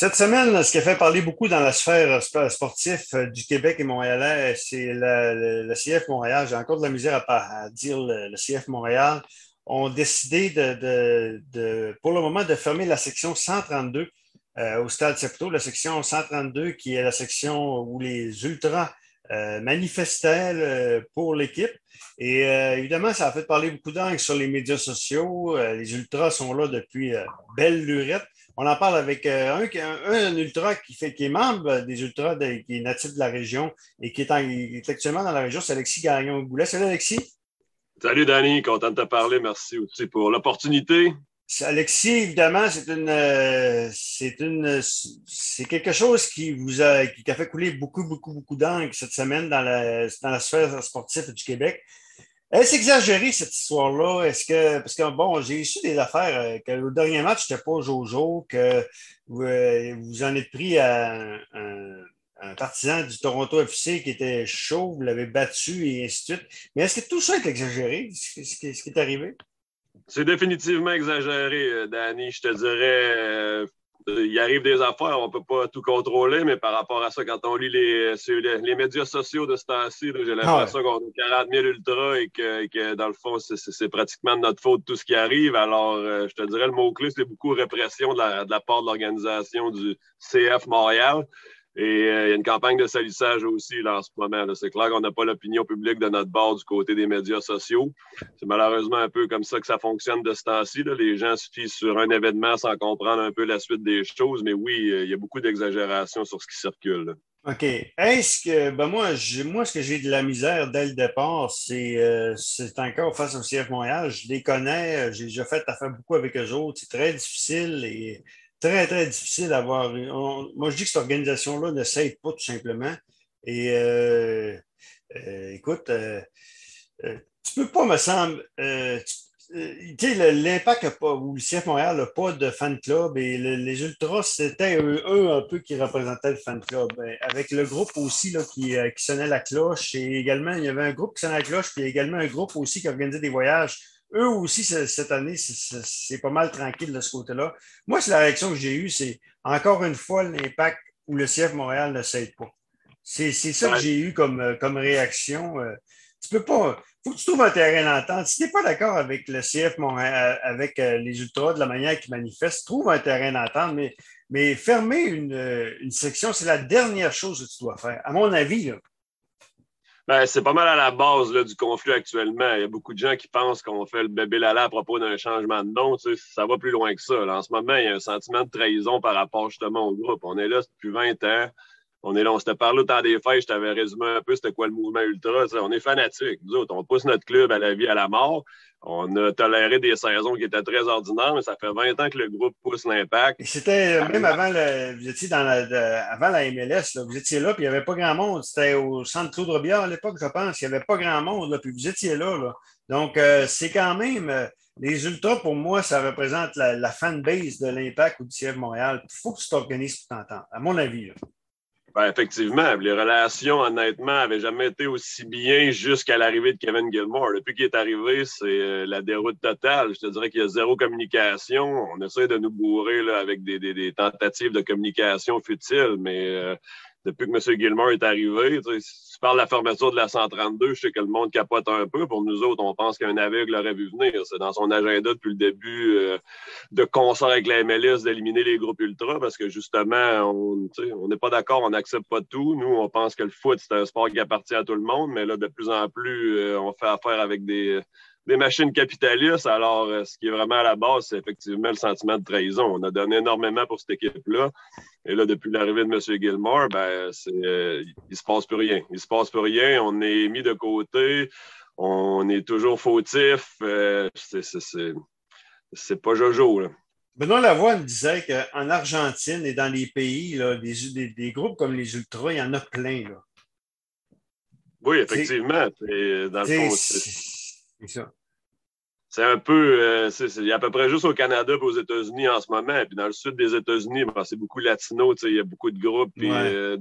Cette semaine, ce qui a fait parler beaucoup dans la sphère sportive euh, du Québec et montréalais, c'est le, CF Montréal. J'ai encore de la misère à, dire le, CF Montréal. ont décidé de, pour le moment, de fermer la section 132 euh, au Stade Saputo, la section 132 qui est la section où les ultras euh, manifestaient pour l'équipe. Et évidemment, ça a fait parler beaucoup d'angles sur les médias sociaux. les ultras sont là depuis belle lurette. On en parle avec euh, un, ultra qui, fait, qui est membre des ultras, qui est natif de la région et qui est, actuellement dans la région. C'est Alexis Gagnon-Goulet. Salut, Alexis. Salut, Danny. Content de te parler. Merci aussi pour l'opportunité. Alexis, évidemment, c'est une, euh, c'est une, c'est quelque chose qui vous a, qui a fait couler beaucoup, beaucoup, beaucoup d'encre cette semaine dans la, dans la sphère sportive du Québec. Est-ce exagéré cette histoire-là? Est-ce que. Parce que bon, j'ai su des affaires euh, que le dernier match, c'était pas Jojo, que vous, euh, vous en êtes pris à un, partisan du Toronto FC qui était chaud, vous l'avez battu et ainsi de suite. Mais est-ce que tout ça est exagéré, ce, ce qui est arrivé? C'est définitivement exagéré, euh, Danny. Je te dirais, il arrive des affaires, on ne peut pas tout contrôler, mais par rapport à ça, quand on lit les, les, médias sociaux de ce temps-ci, j'ai l'impression qu'on a 40 000 ultras et que, dans le fond, c'est pratiquement de notre faute tout ce qui arrive. Alors, euh, je te dirais, le mot-clé, c'est beaucoup répression de la, de la part de l'organisation du CF Montréal. Et euh, il y a une campagne de salissage aussi là, en ce moment. C'est clair qu'on n'a pas l'opinion publique de notre bord du côté des médias sociaux. C'est malheureusement un peu comme ça que ça fonctionne de ce temps-ci. Les gens se fient sur un événement sans comprendre un peu la suite des choses. Mais oui, euh, il y a beaucoup d'exagération sur ce qui circule. OK. Est-ce que, ben moi, moi, ce que j'ai de la misère dès le départ, c'est euh, encore face au CF Montréal. Je les connais, j'ai déjà fait affaire beaucoup avec eux autres. C'est très difficile et très, très difficile d'avoir. Moi, je dis que cette organisation-là ne s'aide pas tout simplement. Et euh, euh, écoute, euh, tu peux pas, me semble. tu sais, l'impact ou le CF Montréal n'a pas de fan club et les Ultras, c'était eux, un peu qui représentaient le fan club. Ben, avec le groupe aussi là, qui, qui, sonnait la cloche et également, il y avait un groupe qui sonnait la cloche, puis également un groupe aussi qui organisait des voyages eux aussi, cette année, c'est pas mal tranquille de ce côté-là. Moi, c'est la réaction que j'ai eue, c'est encore une fois l'impact où le CF Montréal ne s'aide pas. C'est ça que j'ai eu comme, euh, comme réaction. Euh. Tu peux pas. faut que tu trouves un terrain d'entente. Si tu n'es pas d'accord avec le CF Montréal, euh, avec les Ultras, de la manière qu'ils manifestent, trouve un terrain d'entente, mais, mais fermer une, une section, c'est la dernière chose que tu dois faire. À mon avis, là, ben, c'est pas mal à la base du conflit actuellement. Il y a beaucoup de gens qui pensent qu'on fait le bébé lala à propos d'un changement de nom. ça va plus loin que ça. En ce moment, il y a un sentiment de trahison par rapport justement au groupe. On est là depuis 20 ans. On est là, on s'était parlé au temps des fêtes, je t'avais résumé un peu c'était quoi le mouvement ultra. On est fanatiques. Nous autres, on pousse notre club à la vie, à la mort. On a toléré des saisons qui étaient très ordinaires, mais ça fait 20 ans que le groupe pousse l'impact. C'était euh, même avant, le, vous étiez dans la, avant la MLS, vous étiez là, puis il n'y avait pas grand monde. C'était au centre Claude Robillard à l'époque, je pense. Il n'y avait pas grand monde, là, puis vous étiez là. Donc, euh, c'est quand même. Euh, les Ultras, pour moi, ça représente la, la fanbase de l'Impact ou du CF Montréal. Il faut que tu t'organises pour t'entendre, à mon avis. Là. Ben, effectivement, les relations, honnêtement, n'avaient jamais été aussi bien jusqu'à l'arrivée de Kevin Gilmore. Depuis qu'il est arrivé, c'est euh, la déroute totale. Je te dirais qu'il y a zéro communication. On essaie de nous bourrer là, avec des, tentatives de communication futiles, mais euh, depuis que M. Gilmore est arrivé. Si tu parles de la fermeture de la 132, je sais que le monde capote un peu. Pour nous autres, on pense qu'un aveugle l'aurait vu venir. C'est dans son agenda depuis le début euh, de concert avec la MLS d'éliminer les groupes ultra parce que justement, on n'est pas d'accord, on n'accepte pas tout. Nous, on pense que le foot, c'est un sport qui appartient à tout le monde, mais là, de plus en plus, euh, on fait affaire avec des des machines capitalistes. Alors, euh, ce qui est vraiment à la base, c'est effectivement le sentiment de trahison. On a donné énormément pour cette équipe-là. Et là, depuis l'arrivée de M. Gilmore, ben, euh, il ne se passe plus rien. Il ne se passe plus rien. On est mis de côté. On est toujours fautif. Euh, c'est pas Jojo. Là. Benoît Lavoie me disait qu'en Argentine et dans les pays, là, des, des, groupes comme les Ultras, il y en a plein. Là. Oui, effectivement. Dans le fond, c'est ça. C'est un peu, euh, a à peu près juste au Canada et aux États-Unis en ce moment. Puis dans le sud des États-Unis, c'est beaucoup latino, il y a beaucoup de groupes. Euh,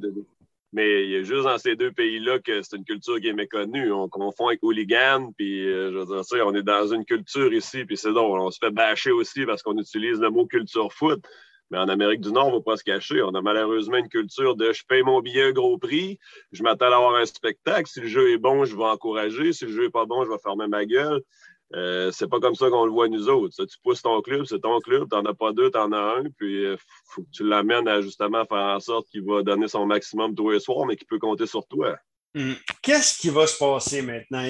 mais il y a juste dans ces deux pays-là que c'est une culture qui est méconnue. On confond avec hooligan, puis euh, je veux dire, on est dans une culture ici, puis c'est drôle. On se fait bâcher aussi parce qu'on utilise le mot culture foot. Mais en Amérique du Nord, on ne va pas se cacher. On a malheureusement une culture de je paye mon billet gros prix, je m'attends à avoir un spectacle. Si le jeu est bon, je vais encourager. Si le jeu n'est pas bon, je vais fermer ma gueule. Euh, c'est pas comme ça qu'on le voit nous autres. tu pousses ton club, c'est ton club, tu n'en as pas deux, tu en as un, puis euh, faut que tu l'amènes à justement faire en sorte qu'il va donner son maximum tous les soirs, mais qu'il peut compter sur toi. Hmm. Qu'est-ce qui va se passer maintenant?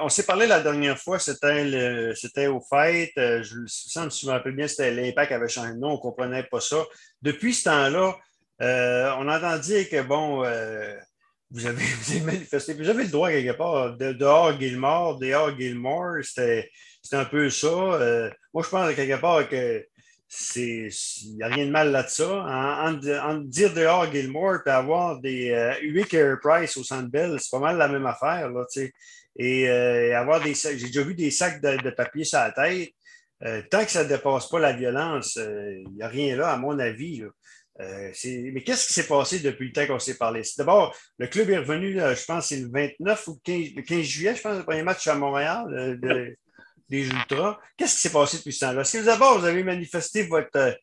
on s'est parlé la dernière fois, c'était, au fait. Euh, je me souviens un peu bien, c'était l'impact avait changé de on ne comprenait pas ça. Depuis ce temps-là, on entend dire que, bon, euh, vous, avez, manifesté, vous avez le droit quelque part, de, dehors Gilmore, dehors Gilmore, c'était, un peu ça. moi, je pense quelque part que il n'y a rien de mal là-dessus. En, dire dehors Gilmore et avoir des euh, Price au Sandbell, c'est pas mal la même affaire. Là, et euh, avoir des j'ai déjà vu des sacs de, papier sur la tête. Euh, tant que ça ne dépasse pas la violence, il euh, n'y a rien là, à mon avis. Mais qu'est-ce qui s'est passé depuis le temps qu'on s'est parlé? D'abord, le club est revenu, je pense, c'est le 29 ou le 15, juillet, je pense, le premier match à Montréal. De, des Ultras. Qu'est-ce qui s'est passé depuis ce temps-là? Est-ce que d'abord, vous avez manifesté votre.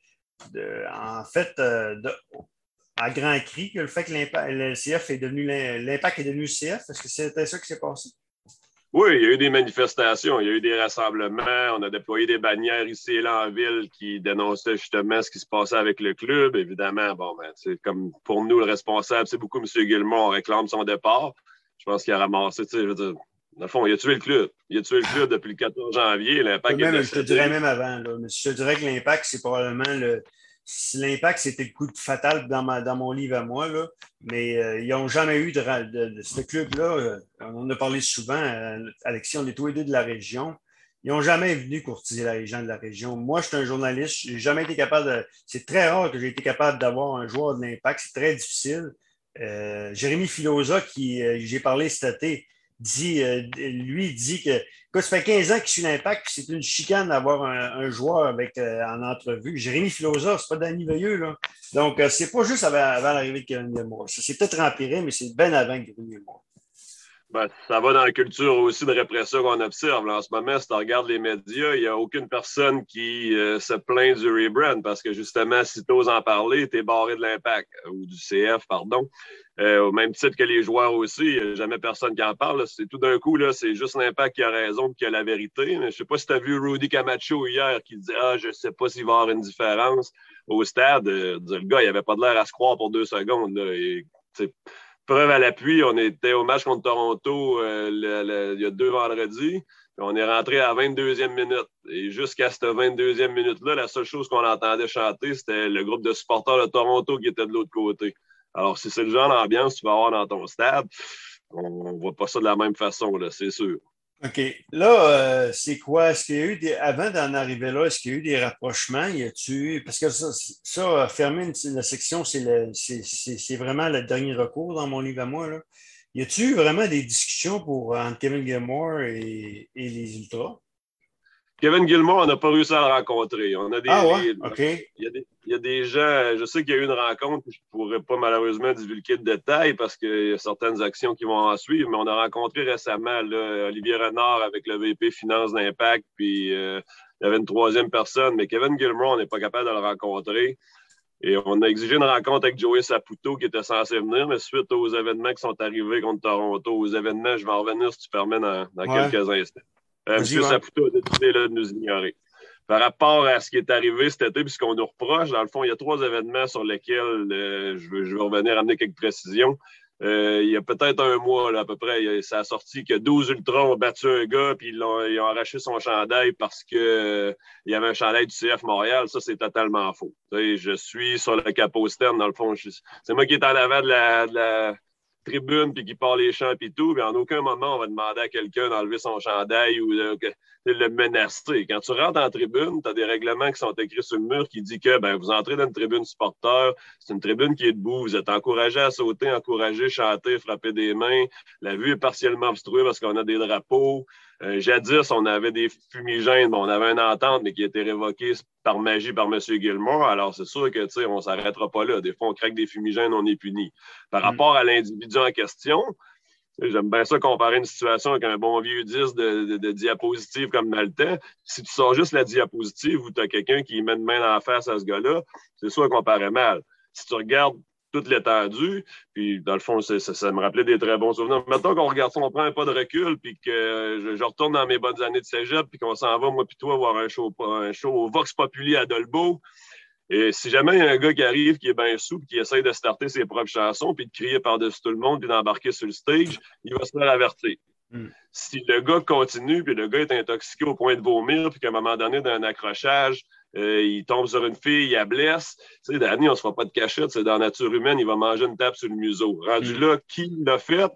Euh, en fait, euh, à grand cri, que le fait que le CF est devenu. L'impact est devenu le CF? Est-ce que c'était ça qui s'est passé? Oui, il y a eu des manifestations, il y a eu des rassemblements, on a déployé des bannières ici et là en ville qui dénonçaient justement ce qui se passait avec le club. Évidemment, bon, ben, c'est comme pour nous, le responsable, c'est beaucoup M. Guillemont, on réclame son départ. Je pense qu'il a ramassé, tu sais, je veux dire, dans le fond, il a tué le club. Il a tué le club depuis le 14 janvier. L'Impact Je te dirais même avant. Là, mais je te dirais que l'Impact, c'est probablement le. L'Impact, c'était le coup fatal dans, mon livre à moi, là, mais euh, ils n'ont jamais eu de, ce club-là. Euh, on en a parlé souvent, euh, Alexis, on est tous les deux de la région. Ils n'ont jamais venu courtiser la région de la région. Moi, je suis un journaliste, je n'ai jamais été capable de. C'est très rare que j'ai été capable d'avoir un joueur de l'impact. C'est très difficile. Jérémy Filosa, qui j'ai parlé cet été, dit, euh, lui dit que ça fait 15 ans qu'il suit l'impact, c'est une chicane d'avoir un, joueur avec, euh, en entrevue. Jérémy Filosa, c'est pas Danny Veilleux, là. Donc, euh, c'est pas juste avant, l'arrivée de Kevin Gilmore. C'est peut-être empiré, mais c'est bien avant Kevin Gilmore. Ben, ça va dans la culture aussi de répression qu'on observe. en ce moment, si tu regardes les médias, il n'y a aucune personne qui se plaint du rebrand parce que justement, si tu oses en parler, tu es barré de l'impact ou du CF, pardon. Euh, au même titre que les joueurs aussi, il n'y a jamais personne qui en parle. C'est tout d'un coup, là, c'est juste l'impact qui a raison qui a la vérité. je ne sais pas si tu as vu Rudy Camacho hier qui dit Ah, je ne sais pas s'il va y avoir une différence au stade. Euh, le gars, il n'avait pas de l'air à se croire pour deux secondes. Preuve à l'appui, on était au match contre Toronto euh, il y a deux vendredis. On est rentré à la 22e minute. Et jusqu'à cette 22e minute-là, la seule chose qu'on entendait chanter, c'était le groupe de supporters de Toronto qui était de l'autre côté. Alors, si c'est le genre d'ambiance que tu vas avoir dans ton stade, on ne voit pas ça de la même façon, c'est sûr. OK. Là, euh, c'est quoi? Est-ce qu'il y a eu des. Avant d'en arriver là, est-ce qu'il y a eu des rapprochements? Y a-tu. Parce que ça, ça fermer la section, c'est vraiment le dernier recours dans mon livre à moi. Là. Y a-tu vraiment des discussions pour, entre Kevin Gilmore et, et les Ultras? Kevin Gilmore, on n'a pas réussi à le rencontrer. On a des, ah ouais? OK. Il y, a des, gens, je sais qu'il y a eu une rencontre, je ne pourrais pas malheureusement divulguer de détails parce qu'il y a certaines actions qui vont en suivre, mais on a rencontré récemment là, Olivier Renard avec le VP Finance d'Impact, puis euh, il y avait une troisième personne, mais Kevin Gilmore, on n'est pas capable de le rencontrer. Et on a exigé une rencontre avec Joey Saputo qui était censé venir, mais suite aux événements qui sont arrivés contre Toronto, aux événements, je vais en revenir si tu permets dans, quelques instants. Euh, M. Saputo a décidé de nous ignorer. Par rapport à ce qui est arrivé cet été, puisqu'on nous reproche, dans le fond, il y a trois événements sur lesquels euh, je, veux, je, veux, revenir amener quelques précisions. Euh, il y a peut-être un mois, à peu près, ça a sorti que 12 Ultras ont battu un gars, puis ils ont, ils ont arraché son chandail parce qu'il y avait un chandail du CF Montréal. Ça, c'est totalement faux. je suis sur le capot stern, dans le fond. C'est moi qui est en avant de la tribune puis qui parle les champs et tout, mais en aucun moment on va demander à quelqu'un d'enlever son chandail ou de, le menacer. Quand tu rentres en tribune, tu as des règlements qui sont écrits sur le mur qui disent que ben, vous entrez dans une tribune supporter, c'est une tribune qui est debout, vous êtes encouragé à sauter, encouragé chanter, frapper des mains. La vue est partiellement obstruée parce qu'on a des drapeaux. Euh, jadis, on avait des fumigènes, on avait une entente, mais qui a été révoquée par magie par M. Gilmore. Alors, c'est sûr que, tu sais, on ne s'arrêtera pas là. Des fois, on craque des fumigènes, on est puni. Par mm. rapport à l'individu en question, J'aime bien ça comparer une situation avec un bon vieux disque de, de, diapositive comme dans le temps. Si tu sors juste la diapositive ou tu as quelqu'un qui met une main dans la face à ce gars-là, c'est sûr qu'on paraît mal. Si tu regardes toute l'étendue, puis dans le fond, ça, me rappelait des très bons souvenirs. Maintenant qu'on regarde ça, on prend un pas de recul, puis que je, retourne dans mes bonnes années de cégep, puis qu'on s'en va, moi puis toi, voir un show, un show au Vox Populi à Dolbeau. Et si jamais il y a un gars qui arrive, qui est bien sous, qui essaye de starter ses propres chansons, puis de crier par-dessus tout le monde, puis d'embarquer sur le stage, il va se faire avertir. Hmm. Si le gars continue, puis le gars est intoxiqué au point de vomir, puis qu'à un moment donné, d'un accrochage, euh, il tombe sur une fille, il la blesse. Tu sais, Danny, on se fera pas de cachette, c'est dans la nature humaine, il va manger une tape sur le museau. Rendu hmm. là, qui l'a fait?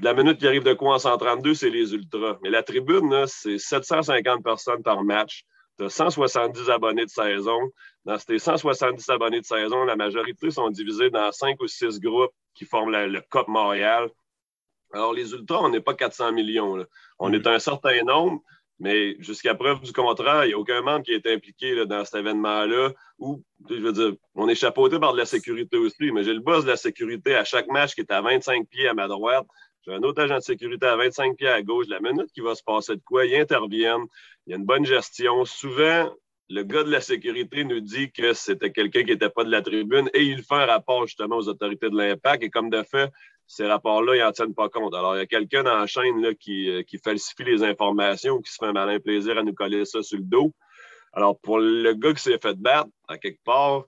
La minute qui arrive de quoi en 132, c'est les ultras. Mais la tribune, c'est 750 personnes par match. Tu as 170 abonnés de saison. Dans ces 170 abonnés de saison, la majorité sont divisés dans cinq ou six groupes qui forment le COP Montréal. Alors, les Ultras, on n'est pas 400 millions. On est un certain nombre, mais jusqu'à preuve du contraire, il n'y a aucun membre qui est impliqué dans cet événement-là. Ou, je veux dire, on est chapeauté par de la sécurité aussi, mais j'ai le boss de la sécurité à chaque match qui est à 25 pieds à ma droite. J'ai un autre agent de sécurité à 25 pieds à gauche. La minute qui va se passer de quoi, ils interviennent. Il y a une bonne gestion. Souvent, le gars de la sécurité nous dit que c'était quelqu'un qui n'était pas de la tribune et il fait un rapport justement aux autorités de l'impact. Et comme de fait, ces rapports-là, ils n'en tiennent pas compte. Alors, il y a quelqu'un dans la chaîne là, qui, euh, qui falsifie les informations, qui se fait un malin plaisir à nous coller ça sur le dos. Alors, pour le gars qui s'est fait battre, à quelque part,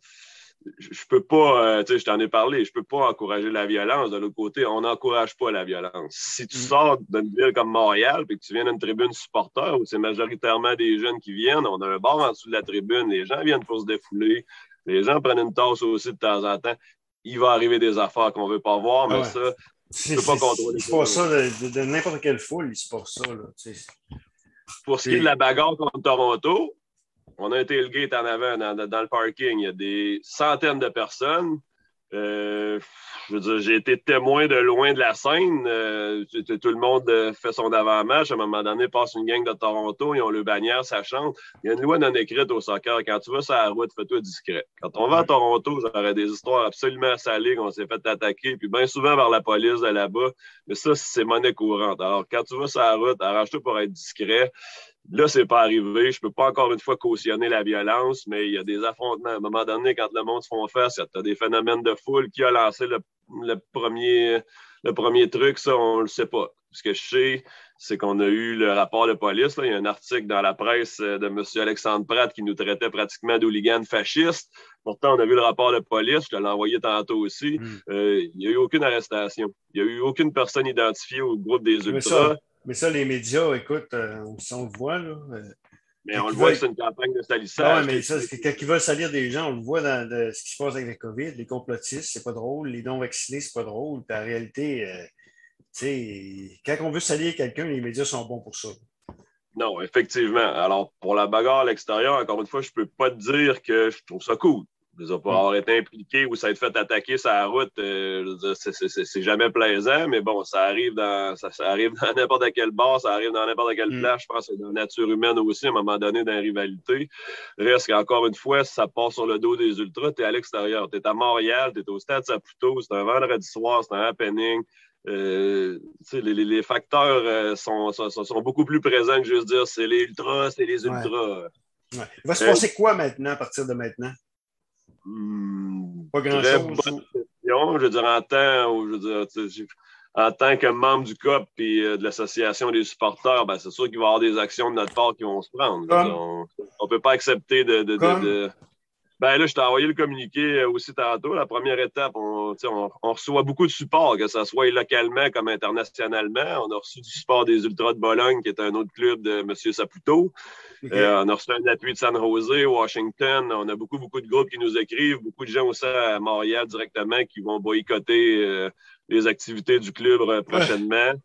je peux pas, euh, tu sais, je t'en ai parlé, je peux pas encourager la violence. De l'autre côté, on n'encourage pas la violence. Si tu mm. sors d'une ville comme Montréal et que tu viens d'une tribune supporter où c'est majoritairement des jeunes qui viennent, on a un bar en dessous de la tribune, les gens viennent pour se défouler, les gens prennent une tasse aussi de temps en temps. Il va arriver des affaires qu'on veut pas voir, mais ça, tu peux pas contrôler. C'est pas ça de, n'importe quelle foule, c'est pas ça. Là, pour ce qui est de la bagarre contre Toronto, on a un tailgate en avant dans, le parking. Il y a des centaines de personnes. Euh, je veux dire, j'ai été témoin de loin de la scène. Euh, tout le monde euh, fait son avant-match. À un moment donné, passe une gang de Toronto, ils ont le bannière, ça chante. Il y a une loi non écrite au soccer. Quand tu vas sur la route, fais-toi discret. Quand on va à Toronto, j'aurais des histoires absolument salées qu'on s'est fait attaquer, puis bien souvent vers la police de là-bas. Mais ça, c'est monnaie courante. Alors, quand tu vas sur la route, arrange-toi pour être discret. Là, c'est pas arrivé. Je peux pas encore une fois cautionner la violence, mais il y a des affrontements. À un moment donné, quand le monde se font face, tu as des phénomènes de foule. Qui a lancé le, premier, le premier truc, ça, on le sait pas. Ce que je sais, c'est qu'on a eu le rapport de police. Il y a un article dans la presse euh, de M. Alexandre Pratt qui nous traitait pratiquement d'hooligans fascistes. Pourtant, on a vu le rapport de police. Je te l'ai envoyé tantôt aussi. Hmm. Euh, il n'y a eu aucune arrestation. Il n'y a eu aucune personne identifiée au groupe des Ultras. Mais ça, les médias, écoute, euh, on, le voit, là. Euh, mais on le voit que c'est une campagne de salissage. Oui, mais ça, quand ils veulent salir des gens, on le voit dans ce qui se passe avec la COVID. Les complotistes, c'est pas drôle. Les non-vaccinés, c'est pas drôle. Puis en réalité, euh, tu sais, quand on veut salir quelqu'un, les médias sont bons pour ça. Non, effectivement. Alors, pour la bagarre à l'extérieur, encore une fois, je peux pas te dire que je trouve ça cool. Pour avoir été impliqué ou s'être fait attaquer sur la route, euh, c'est jamais plaisant, mais bon, ça arrive dans ça, arrive dans n'importe quel bar, ça arrive dans n'importe quelle mm. place. Je pense que c'est dans la nature humaine aussi, à un moment donné, dans la rivalité. Reste qu'encore une fois, ça passe sur le dos des ultras, tu es à l'extérieur. Tu es à Montréal, tu es au Stade Saputo, c'est un vendredi soir, c'est un happening. Euh, les, les, facteurs euh, sont, sont, sont, beaucoup plus présents que juste dire c'est les ultras, c'est les ultras. Il va se passer quoi maintenant, à partir de maintenant? Hmm, pas grand-chose. Je veux dire, en tant, je veux dire, en tant que membre du COP et euh, de l'Association des supporters, ben, c'est sûr qu'il va y avoir des actions de notre part qui vont se prendre. On ne peut pas accepter de, de, de, Ben là, je t'ai envoyé le communiqué euh, aussi tantôt. La première étape, on, on, reçoit beaucoup de support, que ce soit localement comme internationalement. On a reçu du support des Ultras de Bologne, qui est un autre club de M. Saputo. Euh, on a reçu un appui de San Jose, Washington. On a beaucoup, beaucoup de groupes qui nous écrivent, beaucoup de gens aussi à Montréal directement qui vont boycotter euh, les activités du club euh, prochainement.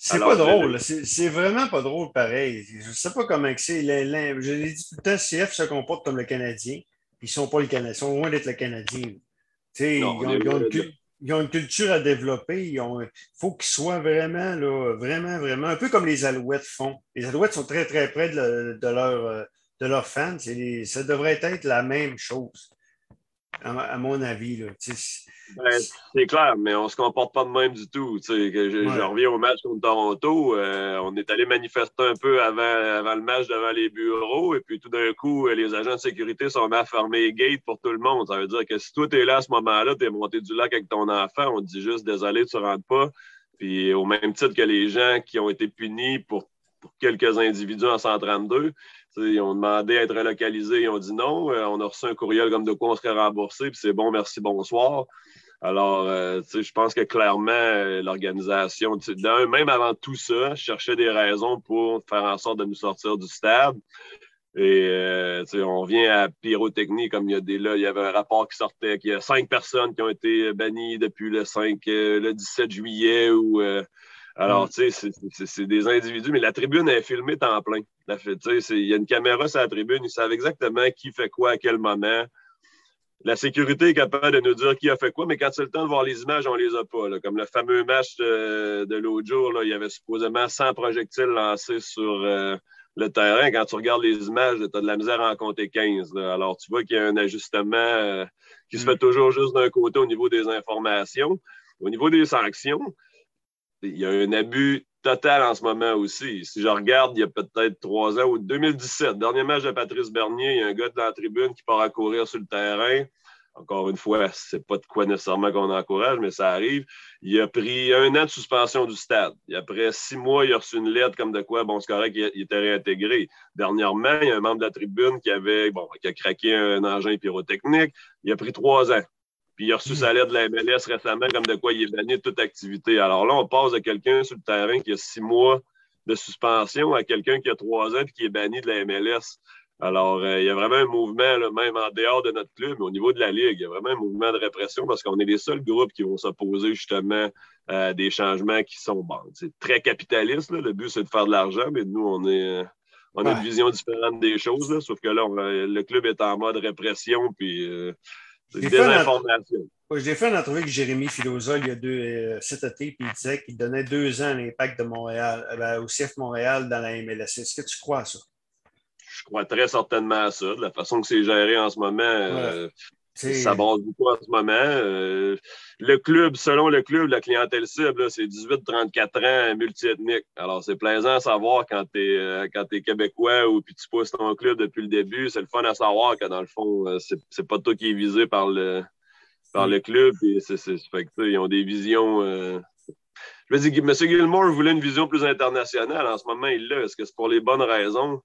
C'est pas drôle, c'est vraiment pas drôle pareil. Je sais pas comment c'est. Je l'ai dit tout le temps, CF se comporte comme le Canadien. Ils sont pas le Canadien, ils sont loin d'être le Canadien. ils, ont, ils ont une culture à développer. Il faut qu'ils soient vraiment, là, vraiment, vraiment, un peu comme les Alouettes font. Les Alouettes sont très, très près de, de, leur, de leurs fans. ça devrait être la même chose. À, mon avis. Ben, c'est clair, mais on ne se comporte pas de même du tout. Que je, reviens au match contre Toronto. Euh, on est allé manifester un peu avant, avant le match devant les bureaux, et puis tout d'un coup, les agents de sécurité sont mis à fermer les gates pour tout le monde. Ça veut dire que si toi, tu es là à ce moment-là, tu es monté du lac avec ton enfant, on te dit juste désolé, tu ne rentres pas. Puis au même titre que les gens qui ont été punis pour, pour quelques individus en 132, ils ont demandé à être relocalisés, ils ont dit non. Euh, on a reçu un courriel comme de quoi on serait remboursé, puis c'est bon, merci, bonsoir. Alors, euh, je pense que clairement, euh, l'organisation, même avant tout ça, cherchait des raisons pour faire en sorte de nous sortir du stade. Et on vient à pyrotechnie, comme il y a des là, il y avait un rapport qui sortait qu'il y a cinq personnes qui ont été bannies depuis le 5, le 17 juillet ou alors, mm. tu sais, c'est des individus, mais la tribune est filmée en plein. Il y a une caméra sur la tribune, ils savent exactement qui fait quoi à quel moment. La sécurité est capable de nous dire qui a fait quoi, mais quand c'est le temps de voir les images, on les a pas. Comme le fameux match de, l'autre jour, là, il y avait supposément 100 projectiles lancés sur euh, le terrain. Quand tu regardes les images, tu as de la misère à en compter 15. Alors, tu vois qu'il y a un ajustement euh, qui se mm. fait toujours juste d'un côté au niveau des informations. Au niveau des sanctions, il y a un abus total en ce moment aussi. Si je regarde, il y a peut-être trois ans ou 2017, dernier match de Patrice Bernier, il y a un gars de la tribune qui part à courir sur le terrain. Encore une fois, c'est pas de quoi nécessairement qu'on encourage, mais ça arrive. Il a pris un an de suspension du stade. Après six mois, il a reçu une lettre comme de quoi, bon, c'est correct, il, était réintégré. Dernièrement, il y a un membre de la tribune qui avait, bon, qui a craqué un engin pyrotechnique. Il a pris trois ans. Puis il a reçu sa lettre de la MLS récemment, comme de quoi il est banni de toute activité. Alors là, on passe de quelqu'un sur le terrain qui a six mois de suspension à quelqu'un qui a trois ans et qui est banni de la MLS. Alors, euh, il y a vraiment un mouvement, même en dehors de notre club, mais au niveau de la Ligue, il y a vraiment un mouvement de répression parce qu'on est les seuls groupes qui vont s'opposer justement à des changements qui sont bon, c'est très capitaliste. Le but, c'est de faire de l'argent, mais nous, on est. On a une vision différente des choses, sauf que là, le club est en mode répression, puis euh, j'ai fait, fait, une entrevue avec Jérémy Filosa il y a deux, euh, cet été, puis il disait qu'il donnait deux ans à l'impact de Montréal, euh, ben, au CF Montréal dans la MLS. Est-ce que tu crois à ça? Je crois très certainement à ça. De la façon que c'est géré en ce moment, euh, ça base beaucoup en ce moment. Euh, le club, selon le club, la clientèle cible, c'est 18-34 ans multiethnique. Alors, c'est plaisant à savoir quand tu es, euh, québécois ou puis tu pousses ton club depuis le début. C'est le fun à savoir que dans le fond, euh, c'est pas toi qui es visé par le, par le club. Et fait que, ils ont des visions. Je veux dire, M. Gilmore voulait une vision plus internationale. En ce moment, il l'a. Est-ce que c'est pour les bonnes raisons?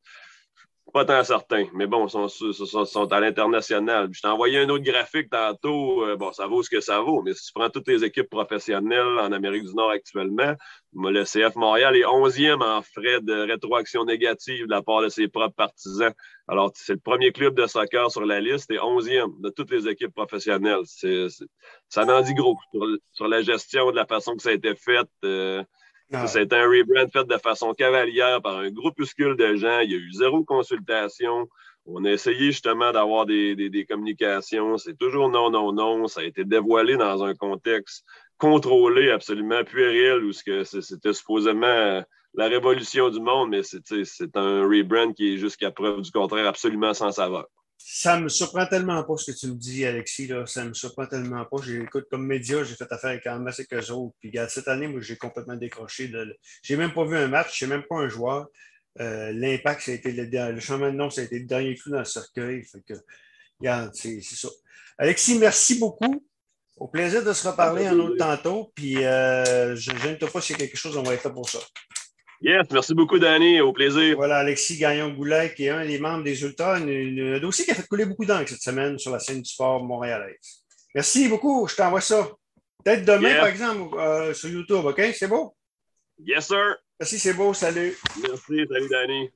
Pas tant certain, mais bon, ils sont, à l'international. Je t'ai envoyé un autre graphique tantôt. Euh, bon, ça vaut ce que ça vaut, mais si tu prends toutes les équipes professionnelles en Amérique du Nord actuellement, le CF Montréal est 11e en frais de rétroaction négative de la part de ses propres partisans. Alors, c'est le premier club de soccer sur la liste et 11e de toutes les équipes professionnelles. ça n'en dit gros sur, la gestion de la façon que ça a été fait. Euh, ah. C'est un rebrand fait de façon cavalière par un groupuscule de gens. Il y a eu zéro consultation. On a essayé justement d'avoir des, communications. C'est toujours non, non, non. Ça a été dévoilé dans un contexte contrôlé, absolument puéril, où c'était supposément la révolution du monde, mais c'est un rebrand qui est jusqu'à preuve du contraire absolument sans saveur ça me surprend tellement pas ce que tu me dis, Alexis. Là. Ça me surprend tellement pas. J'écoute comme média, j'ai fait affaire avec Armas et qu'eux autres. Puis cette année, moi, j'ai complètement décroché. De... J'ai même pas vu un match, je sais même pas un joueur. Euh, l'impact, a été le, le changement de nom, ça a été le dernier clou dans le cercueil. Fait que, c'est ça. Alexis, merci beaucoup. Au plaisir de se reparler un autre tantôt. Puis euh, je ne pas s'il y a quelque chose, on va être là pour ça. Yes, merci beaucoup, Danny. Au plaisir. Voilà, Alexis Gagnon-Goulet, qui est un des membres des Ultras, un dossier qui a fait couler beaucoup d'encre cette semaine sur la scène du sport montréalaise. Merci beaucoup. Je t'envoie ça. Peut-être demain, par exemple, euh, sur YouTube, OK? C'est beau? Yes, sir. Merci, c'est beau. Salut. Merci. Salut, Danny.